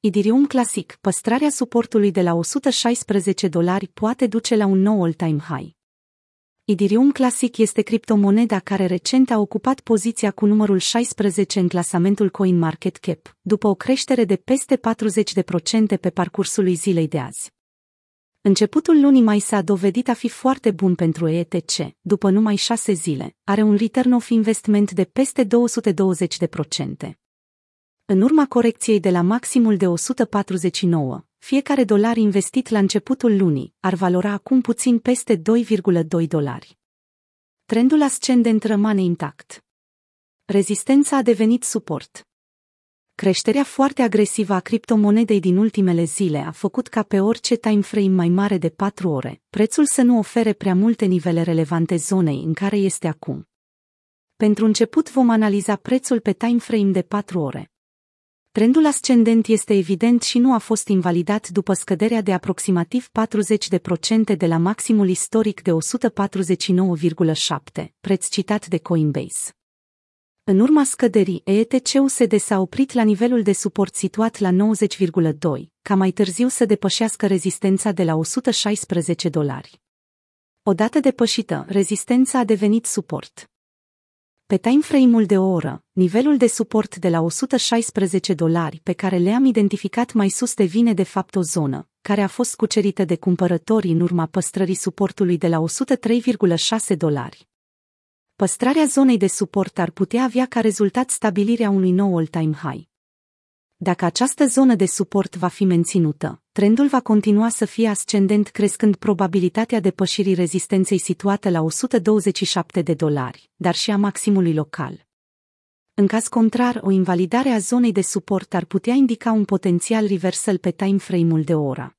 Idirium Classic, păstrarea suportului de la 116 dolari poate duce la un nou all-time high. Idirium Classic este criptomoneda care recent a ocupat poziția cu numărul 16 în clasamentul CoinMarketCap, după o creștere de peste 40% pe parcursul zilei de azi. Începutul lunii mai s-a dovedit a fi foarte bun pentru ETC, după numai șase zile, are un return of investment de peste 220%. În urma corecției de la maximul de 149, fiecare dolar investit la începutul lunii ar valora acum puțin peste 2,2 dolari. Trendul ascendent rămâne intact. Rezistența a devenit suport. Creșterea foarte agresivă a criptomonedei din ultimele zile a făcut ca pe orice time frame mai mare de 4 ore, prețul să nu ofere prea multe nivele relevante zonei în care este acum. Pentru început vom analiza prețul pe time frame de 4 ore. Trendul ascendent este evident și nu a fost invalidat după scăderea de aproximativ 40% de la maximul istoric de 149,7, preț citat de Coinbase. În urma scăderii, ETC-USD s-a oprit la nivelul de suport situat la 90,2, ca mai târziu să depășească rezistența de la 116 dolari. Odată depășită, rezistența a devenit suport. Pe timeframe-ul de o oră, nivelul de suport de la 116 dolari pe care le-am identificat mai sus devine de fapt o zonă, care a fost cucerită de cumpărători în urma păstrării suportului de la 103,6 dolari. Păstrarea zonei de suport ar putea avea ca rezultat stabilirea unui nou all-time high. Dacă această zonă de suport va fi menținută, trendul va continua să fie ascendent crescând probabilitatea depășirii rezistenței situată la 127 de dolari, dar și a maximului local. În caz contrar, o invalidare a zonei de suport ar putea indica un potențial reversal pe timeframe-ul de oră.